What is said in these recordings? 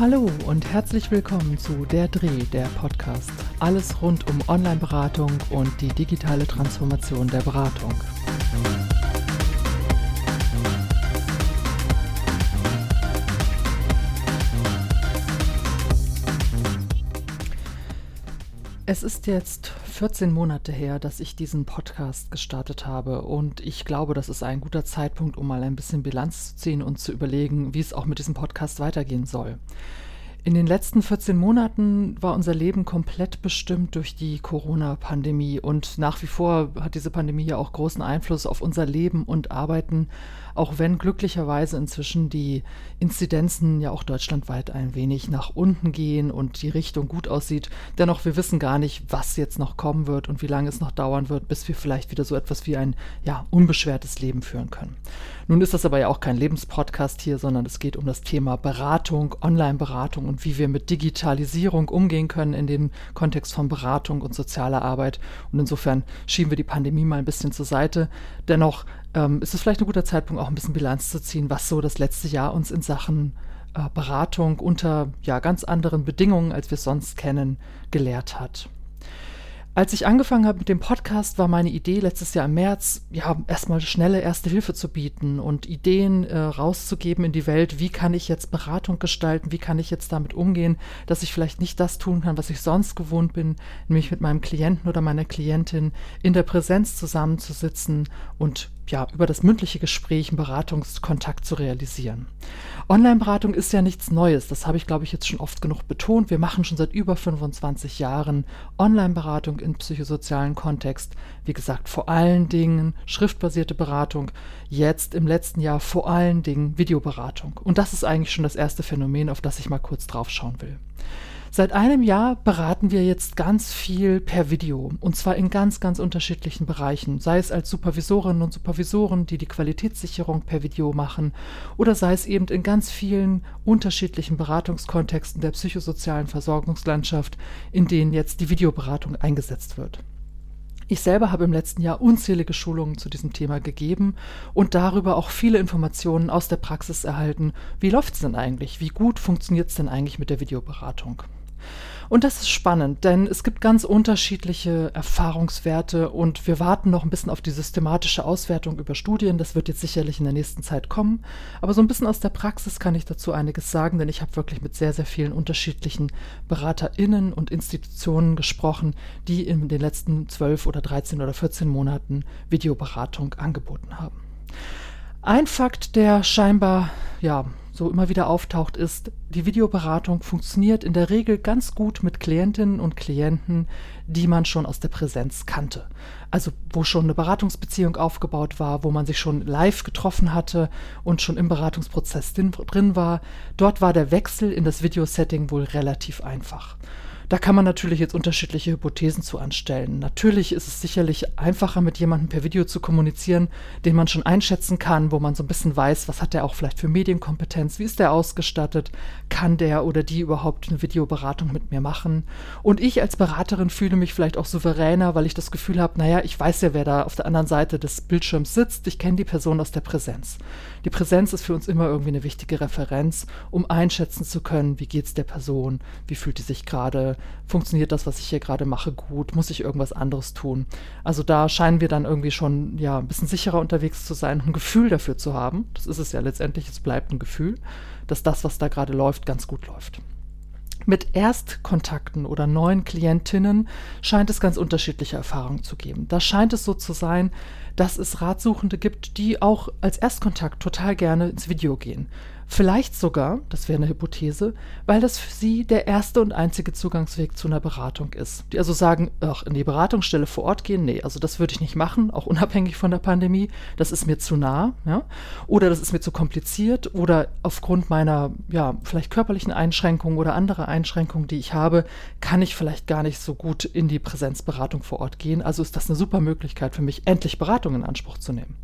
Hallo und herzlich willkommen zu Der Dreh, der Podcast. Alles rund um Online-Beratung und die digitale Transformation der Beratung. Es ist jetzt 14 Monate her, dass ich diesen Podcast gestartet habe und ich glaube, das ist ein guter Zeitpunkt, um mal ein bisschen Bilanz zu ziehen und zu überlegen, wie es auch mit diesem Podcast weitergehen soll. In den letzten 14 Monaten war unser Leben komplett bestimmt durch die Corona-Pandemie und nach wie vor hat diese Pandemie ja auch großen Einfluss auf unser Leben und Arbeiten, auch wenn glücklicherweise inzwischen die Inzidenzen ja auch deutschlandweit ein wenig nach unten gehen und die Richtung gut aussieht. Dennoch, wir wissen gar nicht, was jetzt noch kommen wird und wie lange es noch dauern wird, bis wir vielleicht wieder so etwas wie ein ja, unbeschwertes Leben führen können. Nun ist das aber ja auch kein Lebenspodcast hier, sondern es geht um das Thema Beratung, Online-Beratung und wie wir mit Digitalisierung umgehen können in dem Kontext von Beratung und sozialer Arbeit. Und insofern schieben wir die Pandemie mal ein bisschen zur Seite. Dennoch ähm, ist es vielleicht ein guter Zeitpunkt, auch ein bisschen Bilanz zu ziehen, was so das letzte Jahr uns in Sachen äh, Beratung unter ja, ganz anderen Bedingungen, als wir es sonst kennen, gelehrt hat. Als ich angefangen habe mit dem Podcast, war meine Idee letztes Jahr im März, ja, erstmal schnelle erste Hilfe zu bieten und Ideen äh, rauszugeben in die Welt. Wie kann ich jetzt Beratung gestalten? Wie kann ich jetzt damit umgehen, dass ich vielleicht nicht das tun kann, was ich sonst gewohnt bin, nämlich mit meinem Klienten oder meiner Klientin in der Präsenz zusammenzusitzen und ja, über das mündliche Gespräch einen Beratungskontakt zu realisieren. Online-Beratung ist ja nichts Neues. Das habe ich, glaube ich, jetzt schon oft genug betont. Wir machen schon seit über 25 Jahren Online-Beratung im psychosozialen Kontext. Wie gesagt, vor allen Dingen schriftbasierte Beratung. Jetzt im letzten Jahr vor allen Dingen Videoberatung. Und das ist eigentlich schon das erste Phänomen, auf das ich mal kurz drauf schauen will. Seit einem Jahr beraten wir jetzt ganz viel per Video und zwar in ganz, ganz unterschiedlichen Bereichen, sei es als Supervisorinnen und Supervisoren, die die Qualitätssicherung per Video machen oder sei es eben in ganz vielen unterschiedlichen Beratungskontexten der psychosozialen Versorgungslandschaft, in denen jetzt die Videoberatung eingesetzt wird. Ich selber habe im letzten Jahr unzählige Schulungen zu diesem Thema gegeben und darüber auch viele Informationen aus der Praxis erhalten. Wie läuft es denn eigentlich? Wie gut funktioniert es denn eigentlich mit der Videoberatung? Und das ist spannend, denn es gibt ganz unterschiedliche Erfahrungswerte und wir warten noch ein bisschen auf die systematische Auswertung über Studien. Das wird jetzt sicherlich in der nächsten Zeit kommen. Aber so ein bisschen aus der Praxis kann ich dazu einiges sagen, denn ich habe wirklich mit sehr, sehr vielen unterschiedlichen BeraterInnen und Institutionen gesprochen, die in den letzten 12 oder 13 oder 14 Monaten Videoberatung angeboten haben. Ein Fakt, der scheinbar ja so immer wieder auftaucht, ist, die Videoberatung funktioniert in der Regel ganz gut mit Klientinnen und Klienten, die man schon aus der Präsenz kannte. Also wo schon eine Beratungsbeziehung aufgebaut war, wo man sich schon live getroffen hatte und schon im Beratungsprozess drin war. Dort war der Wechsel in das Videosetting wohl relativ einfach. Da kann man natürlich jetzt unterschiedliche Hypothesen zu anstellen. Natürlich ist es sicherlich einfacher, mit jemandem per Video zu kommunizieren, den man schon einschätzen kann, wo man so ein bisschen weiß, was hat der auch vielleicht für Medienkompetenz, wie ist der ausgestattet, kann der oder die überhaupt eine Videoberatung mit mir machen. Und ich als Beraterin fühle mich vielleicht auch souveräner, weil ich das Gefühl habe, naja, ich weiß ja, wer da auf der anderen Seite des Bildschirms sitzt, ich kenne die Person aus der Präsenz. Die Präsenz ist für uns immer irgendwie eine wichtige Referenz, um einschätzen zu können, wie geht es der Person, wie fühlt die sich gerade, funktioniert das, was ich hier gerade mache, gut? Muss ich irgendwas anderes tun? Also da scheinen wir dann irgendwie schon ja ein bisschen sicherer unterwegs zu sein, ein Gefühl dafür zu haben. Das ist es ja letztendlich, es bleibt ein Gefühl, dass das, was da gerade läuft, ganz gut läuft. Mit Erstkontakten oder neuen Klientinnen scheint es ganz unterschiedliche Erfahrungen zu geben. Da scheint es so zu sein, dass es Ratsuchende gibt, die auch als Erstkontakt total gerne ins Video gehen. Vielleicht sogar, das wäre eine Hypothese, weil das für sie der erste und einzige Zugangsweg zu einer Beratung ist. Die also sagen, ach, in die Beratungsstelle vor Ort gehen, nee, also das würde ich nicht machen, auch unabhängig von der Pandemie, das ist mir zu nah, ja, oder das ist mir zu kompliziert oder aufgrund meiner, ja, vielleicht körperlichen Einschränkungen oder anderer Einschränkungen, die ich habe, kann ich vielleicht gar nicht so gut in die Präsenzberatung vor Ort gehen. Also ist das eine super Möglichkeit für mich, endlich Beratung in Anspruch zu nehmen.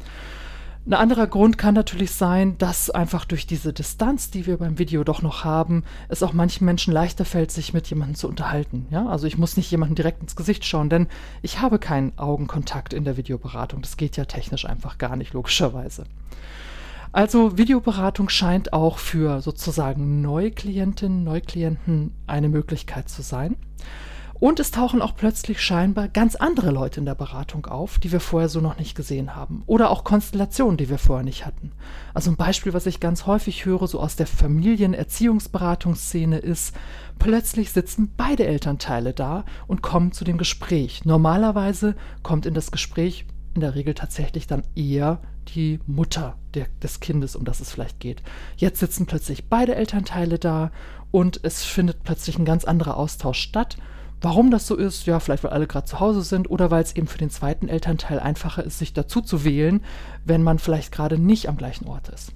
Ein anderer Grund kann natürlich sein, dass einfach durch diese Distanz, die wir beim Video doch noch haben, es auch manchen Menschen leichter fällt, sich mit jemandem zu unterhalten. Ja? Also ich muss nicht jemandem direkt ins Gesicht schauen, denn ich habe keinen Augenkontakt in der Videoberatung. Das geht ja technisch einfach gar nicht, logischerweise. Also Videoberatung scheint auch für sozusagen Neuklientinnen, Neuklienten eine Möglichkeit zu sein. Und es tauchen auch plötzlich scheinbar ganz andere Leute in der Beratung auf, die wir vorher so noch nicht gesehen haben. Oder auch Konstellationen, die wir vorher nicht hatten. Also ein Beispiel, was ich ganz häufig höre, so aus der Familienerziehungsberatungsszene ist, plötzlich sitzen beide Elternteile da und kommen zu dem Gespräch. Normalerweise kommt in das Gespräch in der Regel tatsächlich dann eher die Mutter der, des Kindes, um das es vielleicht geht. Jetzt sitzen plötzlich beide Elternteile da und es findet plötzlich ein ganz anderer Austausch statt. Warum das so ist, ja, vielleicht weil alle gerade zu Hause sind oder weil es eben für den zweiten Elternteil einfacher ist, sich dazu zu wählen, wenn man vielleicht gerade nicht am gleichen Ort ist.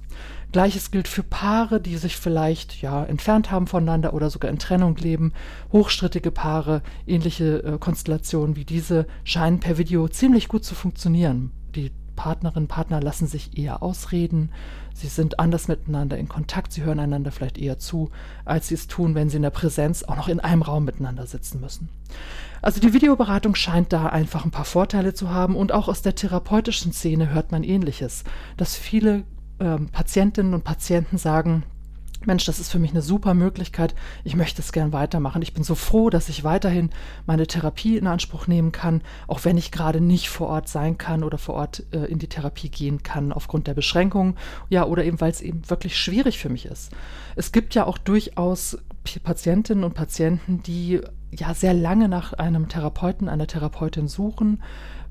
Gleiches gilt für Paare, die sich vielleicht ja entfernt haben voneinander oder sogar in Trennung leben. Hochstrittige Paare, ähnliche äh, Konstellationen wie diese scheinen per Video ziemlich gut zu funktionieren. Die Partnerinnen, Partner lassen sich eher ausreden. Sie sind anders miteinander in Kontakt. Sie hören einander vielleicht eher zu, als sie es tun, wenn sie in der Präsenz auch noch in einem Raum miteinander sitzen müssen. Also die Videoberatung scheint da einfach ein paar Vorteile zu haben und auch aus der therapeutischen Szene hört man ähnliches, dass viele ähm, Patientinnen und Patienten sagen, Mensch, das ist für mich eine super Möglichkeit. Ich möchte es gern weitermachen. Ich bin so froh, dass ich weiterhin meine Therapie in Anspruch nehmen kann, auch wenn ich gerade nicht vor Ort sein kann oder vor Ort äh, in die Therapie gehen kann aufgrund der Beschränkungen. Ja, oder eben, weil es eben wirklich schwierig für mich ist. Es gibt ja auch durchaus Patientinnen und Patienten, die ja sehr lange nach einem Therapeuten, einer Therapeutin suchen,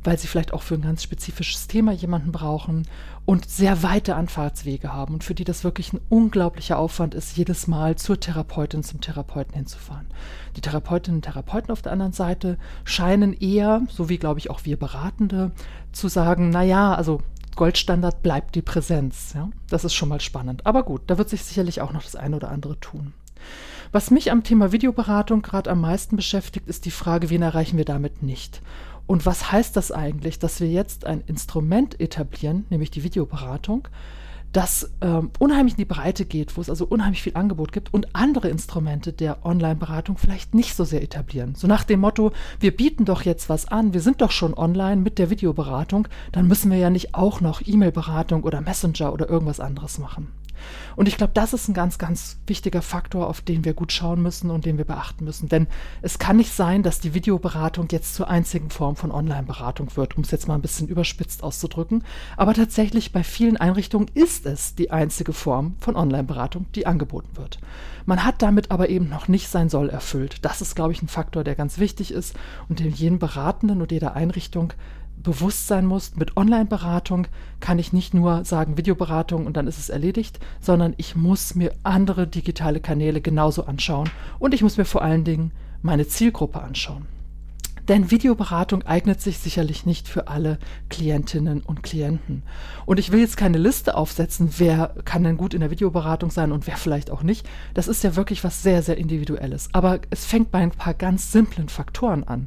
weil sie vielleicht auch für ein ganz spezifisches Thema jemanden brauchen und sehr weite Anfahrtswege haben und für die das wirklich ein unglaublicher Aufwand ist, jedes Mal zur Therapeutin, zum Therapeuten hinzufahren. Die Therapeutinnen und Therapeuten auf der anderen Seite scheinen eher, so wie glaube ich auch wir Beratende, zu sagen, naja, also Goldstandard bleibt die Präsenz. Ja? Das ist schon mal spannend. Aber gut, da wird sich sicherlich auch noch das eine oder andere tun. Was mich am Thema Videoberatung gerade am meisten beschäftigt, ist die Frage, wen erreichen wir damit nicht? Und was heißt das eigentlich, dass wir jetzt ein Instrument etablieren, nämlich die Videoberatung, das ähm, unheimlich in die Breite geht, wo es also unheimlich viel Angebot gibt und andere Instrumente der Online-Beratung vielleicht nicht so sehr etablieren. So nach dem Motto, wir bieten doch jetzt was an, wir sind doch schon online mit der Videoberatung, dann müssen wir ja nicht auch noch E-Mail-Beratung oder Messenger oder irgendwas anderes machen. Und ich glaube, das ist ein ganz, ganz wichtiger Faktor, auf den wir gut schauen müssen und den wir beachten müssen. Denn es kann nicht sein, dass die Videoberatung jetzt zur einzigen Form von Online-Beratung wird, um es jetzt mal ein bisschen überspitzt auszudrücken. Aber tatsächlich bei vielen Einrichtungen ist es die einzige Form von Online-Beratung, die angeboten wird. Man hat damit aber eben noch nicht sein Soll erfüllt. Das ist, glaube ich, ein Faktor, der ganz wichtig ist und den jeden Beratenden und jeder Einrichtung bewusst sein muss, mit Online-Beratung kann ich nicht nur sagen Videoberatung und dann ist es erledigt, sondern ich muss mir andere digitale Kanäle genauso anschauen und ich muss mir vor allen Dingen meine Zielgruppe anschauen. Denn Videoberatung eignet sich sicherlich nicht für alle Klientinnen und Klienten. Und ich will jetzt keine Liste aufsetzen, wer kann denn gut in der Videoberatung sein und wer vielleicht auch nicht. Das ist ja wirklich was sehr, sehr Individuelles. Aber es fängt bei ein paar ganz simplen Faktoren an.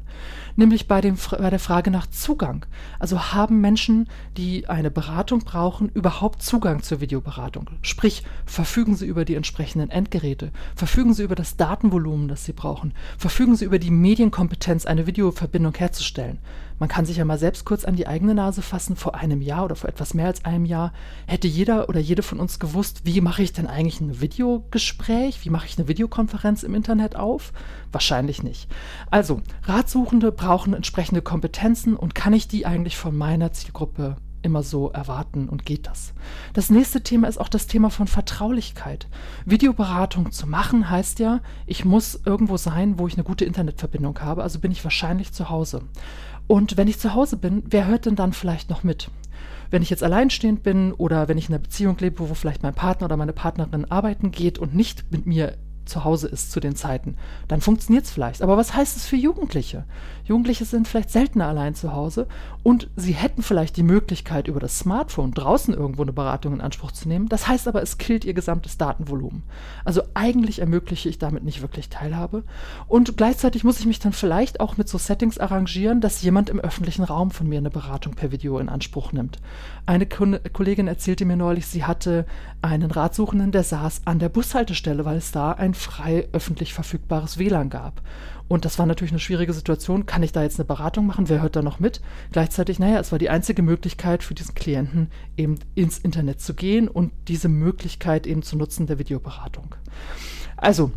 Nämlich bei, dem, bei der Frage nach Zugang. Also haben Menschen, die eine Beratung brauchen, überhaupt Zugang zur Videoberatung? Sprich, verfügen sie über die entsprechenden Endgeräte? Verfügen sie über das Datenvolumen, das sie brauchen? Verfügen sie über die Medienkompetenz, eine Video Verbindung herzustellen. Man kann sich ja mal selbst kurz an die eigene Nase fassen. Vor einem Jahr oder vor etwas mehr als einem Jahr hätte jeder oder jede von uns gewusst, wie mache ich denn eigentlich ein Videogespräch? Wie mache ich eine Videokonferenz im Internet auf? Wahrscheinlich nicht. Also, Ratsuchende brauchen entsprechende Kompetenzen und kann ich die eigentlich von meiner Zielgruppe immer so erwarten und geht das. Das nächste Thema ist auch das Thema von Vertraulichkeit. Videoberatung zu machen heißt ja, ich muss irgendwo sein, wo ich eine gute Internetverbindung habe, also bin ich wahrscheinlich zu Hause. Und wenn ich zu Hause bin, wer hört denn dann vielleicht noch mit? Wenn ich jetzt alleinstehend bin oder wenn ich in einer Beziehung lebe, wo vielleicht mein Partner oder meine Partnerin arbeiten geht und nicht mit mir zu Hause ist zu den Zeiten, dann funktioniert es vielleicht. Aber was heißt es für Jugendliche? Jugendliche sind vielleicht seltener allein zu Hause und sie hätten vielleicht die Möglichkeit, über das Smartphone draußen irgendwo eine Beratung in Anspruch zu nehmen. Das heißt aber, es killt ihr gesamtes Datenvolumen. Also eigentlich ermögliche ich damit nicht wirklich Teilhabe. Und gleichzeitig muss ich mich dann vielleicht auch mit so Settings arrangieren, dass jemand im öffentlichen Raum von mir eine Beratung per Video in Anspruch nimmt. Eine Kollegin erzählte mir neulich, sie hatte einen Ratsuchenden, der saß an der Bushaltestelle, weil es da ein frei öffentlich verfügbares WLAN gab. Und das war natürlich eine schwierige Situation. Kann ich da jetzt eine Beratung machen? Wer hört da noch mit? Gleichzeitig, naja, es war die einzige Möglichkeit für diesen Klienten eben ins Internet zu gehen und diese Möglichkeit eben zu nutzen der Videoberatung. Also,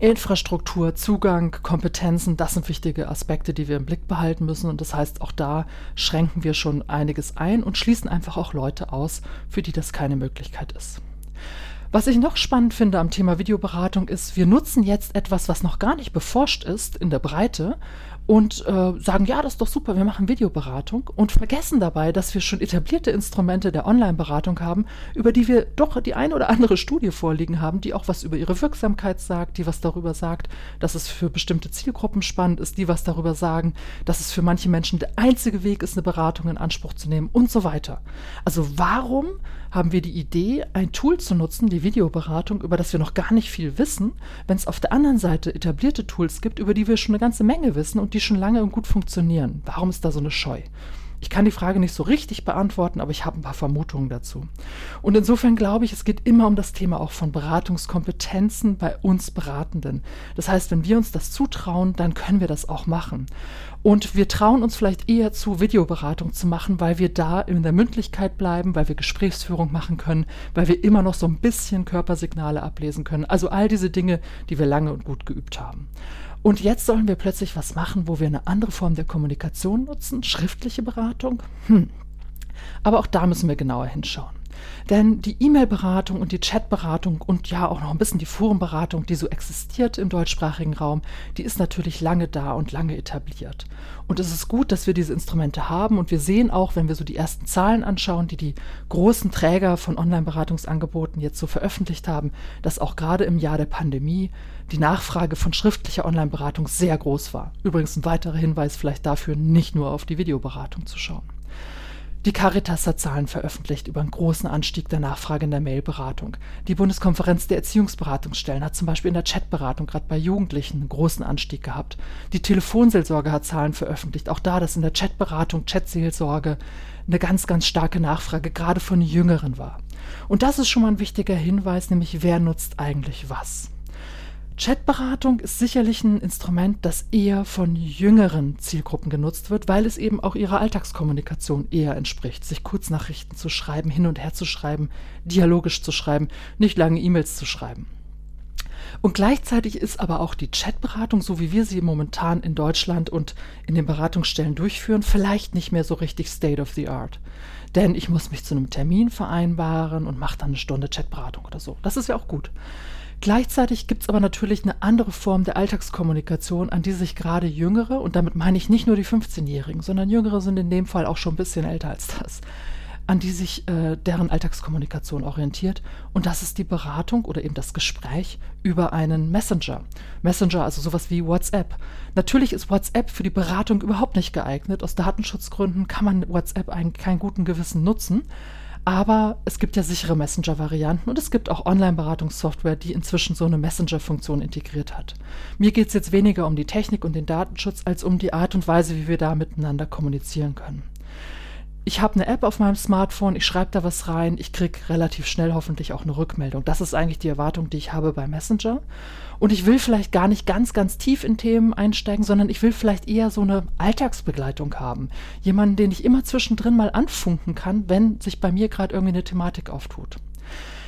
Infrastruktur, Zugang, Kompetenzen, das sind wichtige Aspekte, die wir im Blick behalten müssen. Und das heißt, auch da schränken wir schon einiges ein und schließen einfach auch Leute aus, für die das keine Möglichkeit ist. Was ich noch spannend finde am Thema Videoberatung ist, wir nutzen jetzt etwas, was noch gar nicht beforscht ist in der Breite und äh, sagen, ja, das ist doch super, wir machen Videoberatung und vergessen dabei, dass wir schon etablierte Instrumente der Online-Beratung haben, über die wir doch die eine oder andere Studie vorliegen haben, die auch was über ihre Wirksamkeit sagt, die was darüber sagt, dass es für bestimmte Zielgruppen spannend ist, die was darüber sagen, dass es für manche Menschen der einzige Weg ist, eine Beratung in Anspruch zu nehmen und so weiter. Also warum haben wir die Idee, ein Tool zu nutzen, die Videoberatung, über das wir noch gar nicht viel wissen, wenn es auf der anderen Seite etablierte Tools gibt, über die wir schon eine ganze Menge wissen und die schon lange und gut funktionieren. Warum ist da so eine Scheu? Ich kann die Frage nicht so richtig beantworten, aber ich habe ein paar Vermutungen dazu. Und insofern glaube ich, es geht immer um das Thema auch von Beratungskompetenzen bei uns Beratenden. Das heißt, wenn wir uns das zutrauen, dann können wir das auch machen. Und wir trauen uns vielleicht eher zu, Videoberatung zu machen, weil wir da in der Mündlichkeit bleiben, weil wir Gesprächsführung machen können, weil wir immer noch so ein bisschen Körpersignale ablesen können. Also all diese Dinge, die wir lange und gut geübt haben. Und jetzt sollen wir plötzlich was machen, wo wir eine andere Form der Kommunikation nutzen, schriftliche Beratung. Hm. Aber auch da müssen wir genauer hinschauen. Denn die E-Mail-Beratung und die Chat-Beratung und ja auch noch ein bisschen die Forenberatung, die so existiert im deutschsprachigen Raum, die ist natürlich lange da und lange etabliert. Und es ist gut, dass wir diese Instrumente haben und wir sehen auch, wenn wir so die ersten Zahlen anschauen, die die großen Träger von Online-Beratungsangeboten jetzt so veröffentlicht haben, dass auch gerade im Jahr der Pandemie die Nachfrage von schriftlicher Online-Beratung sehr groß war. Übrigens ein weiterer Hinweis vielleicht dafür, nicht nur auf die Videoberatung zu schauen. Die Caritas hat Zahlen veröffentlicht über einen großen Anstieg der Nachfrage in der Mailberatung. Die Bundeskonferenz der Erziehungsberatungsstellen hat zum Beispiel in der Chatberatung gerade bei Jugendlichen einen großen Anstieg gehabt. Die Telefonseelsorge hat Zahlen veröffentlicht, auch da, dass in der Chatberatung, Chatseelsorge eine ganz, ganz starke Nachfrage gerade von Jüngeren war. Und das ist schon mal ein wichtiger Hinweis, nämlich wer nutzt eigentlich was. Chatberatung ist sicherlich ein Instrument, das eher von jüngeren Zielgruppen genutzt wird, weil es eben auch ihrer Alltagskommunikation eher entspricht, sich Kurznachrichten zu schreiben, hin und her zu schreiben, dialogisch zu schreiben, nicht lange E-Mails zu schreiben. Und gleichzeitig ist aber auch die Chatberatung, so wie wir sie momentan in Deutschland und in den Beratungsstellen durchführen, vielleicht nicht mehr so richtig State of the Art. Denn ich muss mich zu einem Termin vereinbaren und mache dann eine Stunde Chatberatung oder so. Das ist ja auch gut. Gleichzeitig gibt es aber natürlich eine andere Form der Alltagskommunikation, an die sich gerade Jüngere, und damit meine ich nicht nur die 15-Jährigen, sondern Jüngere sind in dem Fall auch schon ein bisschen älter als das, an die sich äh, deren Alltagskommunikation orientiert. Und das ist die Beratung oder eben das Gespräch über einen Messenger. Messenger, also sowas wie WhatsApp. Natürlich ist WhatsApp für die Beratung überhaupt nicht geeignet. Aus Datenschutzgründen kann man WhatsApp eigentlich keinen guten Gewissen nutzen. Aber es gibt ja sichere Messenger-Varianten und es gibt auch Online-Beratungssoftware, die inzwischen so eine Messenger-Funktion integriert hat. Mir geht es jetzt weniger um die Technik und den Datenschutz als um die Art und Weise, wie wir da miteinander kommunizieren können ich habe eine App auf meinem Smartphone, ich schreibe da was rein, ich kriege relativ schnell hoffentlich auch eine Rückmeldung. Das ist eigentlich die Erwartung, die ich habe bei Messenger. Und ich will vielleicht gar nicht ganz, ganz tief in Themen einsteigen, sondern ich will vielleicht eher so eine Alltagsbegleitung haben. Jemanden, den ich immer zwischendrin mal anfunken kann, wenn sich bei mir gerade irgendwie eine Thematik auftut.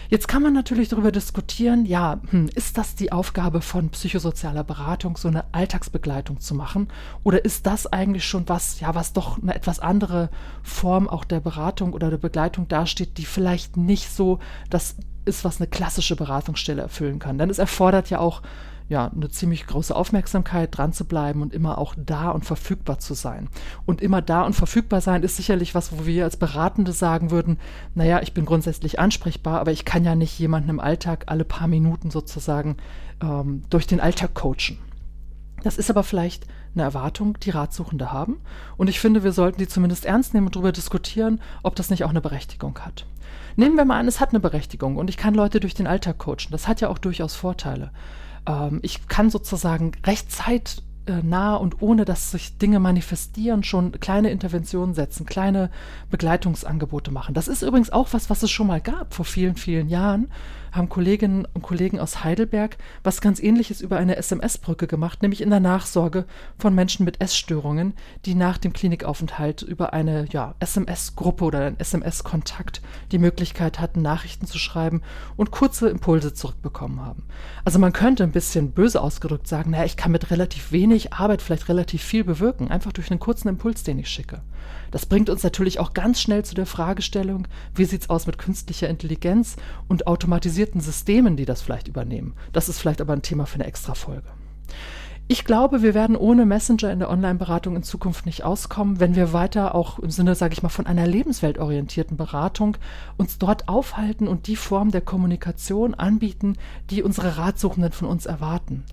Jetzt kann man natürlich darüber diskutieren, ja, hm, ist das die Aufgabe von psychosozialer Beratung, so eine Alltagsbegleitung zu machen? Oder ist das eigentlich schon was, ja, was doch eine etwas andere Form auch der Beratung oder der Begleitung dasteht, die vielleicht nicht so das ist, was eine klassische Beratungsstelle erfüllen kann? Denn es erfordert ja auch ja, eine ziemlich große Aufmerksamkeit, dran zu bleiben und immer auch da und verfügbar zu sein. Und immer da und verfügbar sein ist sicherlich was, wo wir als Beratende sagen würden, naja, ich bin grundsätzlich ansprechbar, aber ich kann ja nicht jemanden im Alltag alle paar Minuten sozusagen ähm, durch den Alltag coachen. Das ist aber vielleicht eine Erwartung, die Ratsuchende haben. Und ich finde, wir sollten die zumindest ernst nehmen und darüber diskutieren, ob das nicht auch eine Berechtigung hat. Nehmen wir mal an, es hat eine Berechtigung und ich kann Leute durch den Alltag coachen. Das hat ja auch durchaus Vorteile. Ähm, ich kann sozusagen recht zeit äh, nah und ohne dass sich Dinge manifestieren, schon kleine Interventionen setzen, kleine Begleitungsangebote machen. Das ist übrigens auch was, was es schon mal gab vor vielen, vielen Jahren haben Kolleginnen und Kollegen aus Heidelberg was ganz ähnliches über eine SMS-Brücke gemacht, nämlich in der Nachsorge von Menschen mit Essstörungen, die nach dem Klinikaufenthalt über eine ja, SMS-Gruppe oder einen SMS-Kontakt die Möglichkeit hatten, Nachrichten zu schreiben und kurze Impulse zurückbekommen haben. Also man könnte ein bisschen böse ausgedrückt sagen, naja, ich kann mit relativ wenig Arbeit vielleicht relativ viel bewirken, einfach durch einen kurzen Impuls, den ich schicke. Das bringt uns natürlich auch ganz schnell zu der Fragestellung, wie sieht es aus mit künstlicher Intelligenz und automatisierten Systemen, die das vielleicht übernehmen. Das ist vielleicht aber ein Thema für eine extra Folge. Ich glaube, wir werden ohne Messenger in der Online-Beratung in Zukunft nicht auskommen, wenn wir weiter auch im Sinne, sage ich mal, von einer lebensweltorientierten Beratung uns dort aufhalten und die Form der Kommunikation anbieten, die unsere Ratsuchenden von uns erwarten.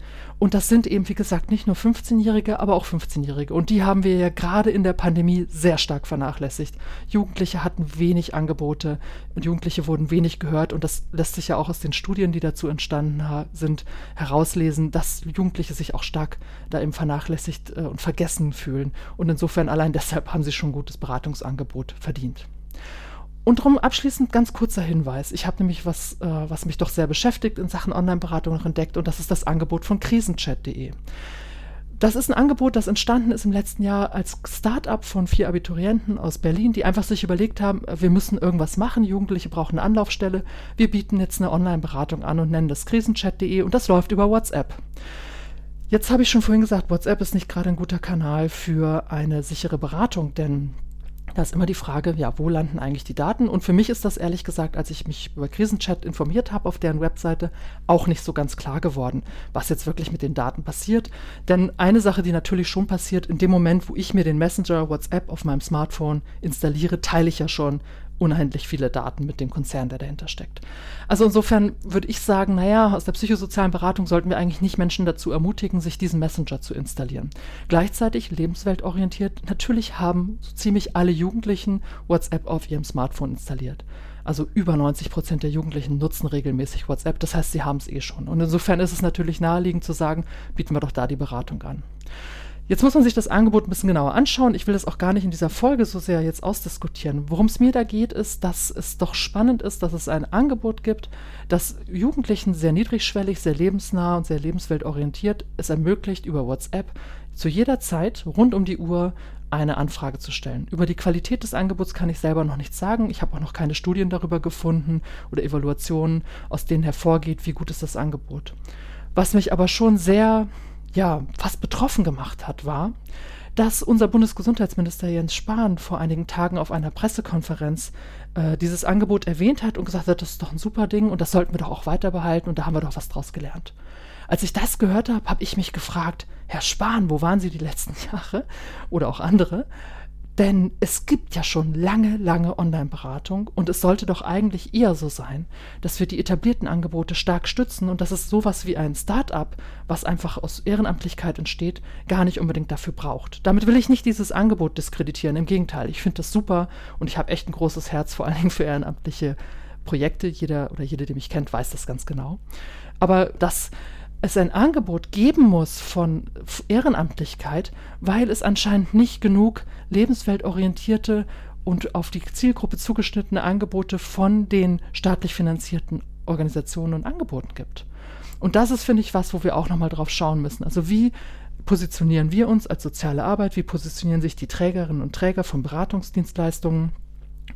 Und das sind eben, wie gesagt, nicht nur 15-Jährige, aber auch 15-Jährige. Und die haben wir ja gerade in der Pandemie sehr stark vernachlässigt. Jugendliche hatten wenig Angebote und Jugendliche wurden wenig gehört. Und das lässt sich ja auch aus den Studien, die dazu entstanden sind, herauslesen, dass Jugendliche sich auch stark da eben vernachlässigt äh, und vergessen fühlen. Und insofern allein deshalb haben sie schon ein gutes Beratungsangebot verdient. Und darum abschließend ganz kurzer Hinweis. Ich habe nämlich was, äh, was mich doch sehr beschäftigt in Sachen Online-Beratung noch entdeckt und das ist das Angebot von krisenchat.de. Das ist ein Angebot, das entstanden ist im letzten Jahr als Start-up von vier Abiturienten aus Berlin, die einfach sich überlegt haben, wir müssen irgendwas machen, Jugendliche brauchen eine Anlaufstelle, wir bieten jetzt eine Online-Beratung an und nennen das krisenchat.de und das läuft über WhatsApp. Jetzt habe ich schon vorhin gesagt, WhatsApp ist nicht gerade ein guter Kanal für eine sichere Beratung, denn da ist immer die Frage, ja, wo landen eigentlich die Daten? Und für mich ist das ehrlich gesagt, als ich mich über Krisenchat informiert habe auf deren Webseite, auch nicht so ganz klar geworden, was jetzt wirklich mit den Daten passiert. Denn eine Sache, die natürlich schon passiert, in dem Moment, wo ich mir den Messenger WhatsApp auf meinem Smartphone installiere, teile ich ja schon unheimlich viele Daten mit dem Konzern, der dahinter steckt. Also insofern würde ich sagen, naja, aus der psychosozialen Beratung sollten wir eigentlich nicht Menschen dazu ermutigen, sich diesen Messenger zu installieren. Gleichzeitig lebensweltorientiert, natürlich haben so ziemlich alle Jugendlichen WhatsApp auf ihrem Smartphone installiert. Also über 90 Prozent der Jugendlichen nutzen regelmäßig WhatsApp. Das heißt, sie haben es eh schon. Und insofern ist es natürlich naheliegend zu sagen, bieten wir doch da die Beratung an. Jetzt muss man sich das Angebot ein bisschen genauer anschauen. Ich will das auch gar nicht in dieser Folge so sehr jetzt ausdiskutieren. Worum es mir da geht, ist, dass es doch spannend ist, dass es ein Angebot gibt, das Jugendlichen sehr niedrigschwellig, sehr lebensnah und sehr lebensweltorientiert es ermöglicht, über WhatsApp zu jeder Zeit rund um die Uhr eine Anfrage zu stellen. Über die Qualität des Angebots kann ich selber noch nichts sagen. Ich habe auch noch keine Studien darüber gefunden oder Evaluationen, aus denen hervorgeht, wie gut ist das Angebot. Was mich aber schon sehr ja, fast betroffen gemacht hat, war, dass unser Bundesgesundheitsminister Jens Spahn vor einigen Tagen auf einer Pressekonferenz äh, dieses Angebot erwähnt hat und gesagt hat, das ist doch ein super Ding und das sollten wir doch auch weiter behalten und da haben wir doch was draus gelernt. Als ich das gehört habe, habe ich mich gefragt, Herr Spahn, wo waren Sie die letzten Jahre oder auch andere? Denn es gibt ja schon lange, lange Online-Beratung und es sollte doch eigentlich eher so sein, dass wir die etablierten Angebote stark stützen und dass es sowas wie ein Start-up, was einfach aus Ehrenamtlichkeit entsteht, gar nicht unbedingt dafür braucht. Damit will ich nicht dieses Angebot diskreditieren, im Gegenteil, ich finde das super und ich habe echt ein großes Herz, vor allen Dingen für ehrenamtliche Projekte. Jeder oder jede, die mich kennt, weiß das ganz genau. Aber das es ein Angebot geben muss von Ehrenamtlichkeit, weil es anscheinend nicht genug lebensweltorientierte und auf die Zielgruppe zugeschnittene Angebote von den staatlich finanzierten Organisationen und Angeboten gibt. Und das ist, finde ich, was, wo wir auch nochmal drauf schauen müssen. Also wie positionieren wir uns als soziale Arbeit, wie positionieren sich die Trägerinnen und Träger von Beratungsdienstleistungen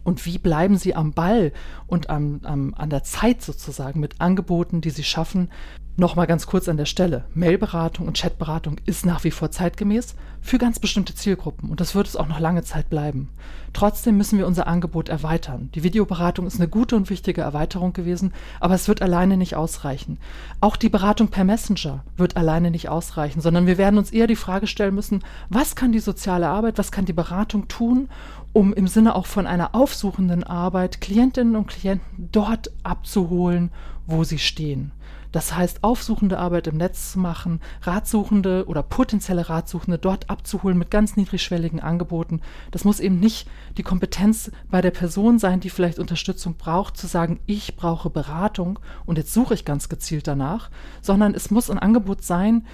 und wie bleiben sie am Ball und am, am, an der Zeit sozusagen mit Angeboten, die sie schaffen, Nochmal ganz kurz an der Stelle. Mailberatung und Chatberatung ist nach wie vor zeitgemäß für ganz bestimmte Zielgruppen und das wird es auch noch lange Zeit bleiben. Trotzdem müssen wir unser Angebot erweitern. Die Videoberatung ist eine gute und wichtige Erweiterung gewesen, aber es wird alleine nicht ausreichen. Auch die Beratung per Messenger wird alleine nicht ausreichen, sondern wir werden uns eher die Frage stellen müssen, was kann die soziale Arbeit, was kann die Beratung tun, um im Sinne auch von einer aufsuchenden Arbeit Klientinnen und Klienten dort abzuholen, wo sie stehen. Das heißt, aufsuchende Arbeit im Netz zu machen, Ratsuchende oder potenzielle Ratsuchende dort abzuholen mit ganz niedrigschwelligen Angeboten. Das muss eben nicht die Kompetenz bei der Person sein, die vielleicht Unterstützung braucht, zu sagen, ich brauche Beratung und jetzt suche ich ganz gezielt danach, sondern es muss ein Angebot sein,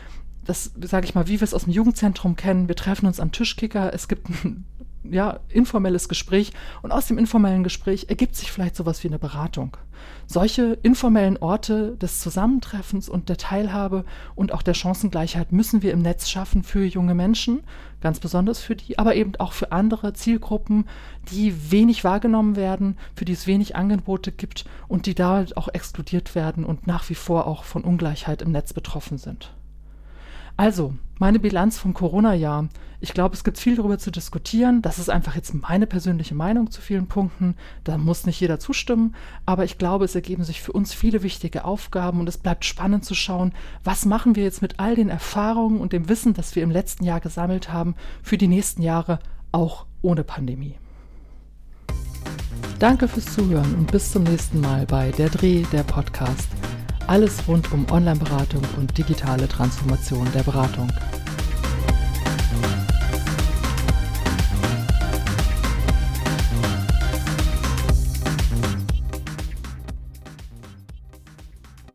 das sage ich mal, wie wir es aus dem Jugendzentrum kennen. Wir treffen uns am Tischkicker, es gibt ein ja, informelles Gespräch und aus dem informellen Gespräch ergibt sich vielleicht sowas wie eine Beratung. Solche informellen Orte des Zusammentreffens und der Teilhabe und auch der Chancengleichheit müssen wir im Netz schaffen für junge Menschen, ganz besonders für die, aber eben auch für andere Zielgruppen, die wenig wahrgenommen werden, für die es wenig Angebote gibt und die da auch exkludiert werden und nach wie vor auch von Ungleichheit im Netz betroffen sind. Also, meine Bilanz vom Corona-Jahr. Ich glaube, es gibt viel darüber zu diskutieren. Das ist einfach jetzt meine persönliche Meinung zu vielen Punkten. Da muss nicht jeder zustimmen. Aber ich glaube, es ergeben sich für uns viele wichtige Aufgaben und es bleibt spannend zu schauen, was machen wir jetzt mit all den Erfahrungen und dem Wissen, das wir im letzten Jahr gesammelt haben, für die nächsten Jahre, auch ohne Pandemie. Danke fürs Zuhören und bis zum nächsten Mal bei Der Dreh, der Podcast. Alles rund um Online-Beratung und digitale Transformation der Beratung.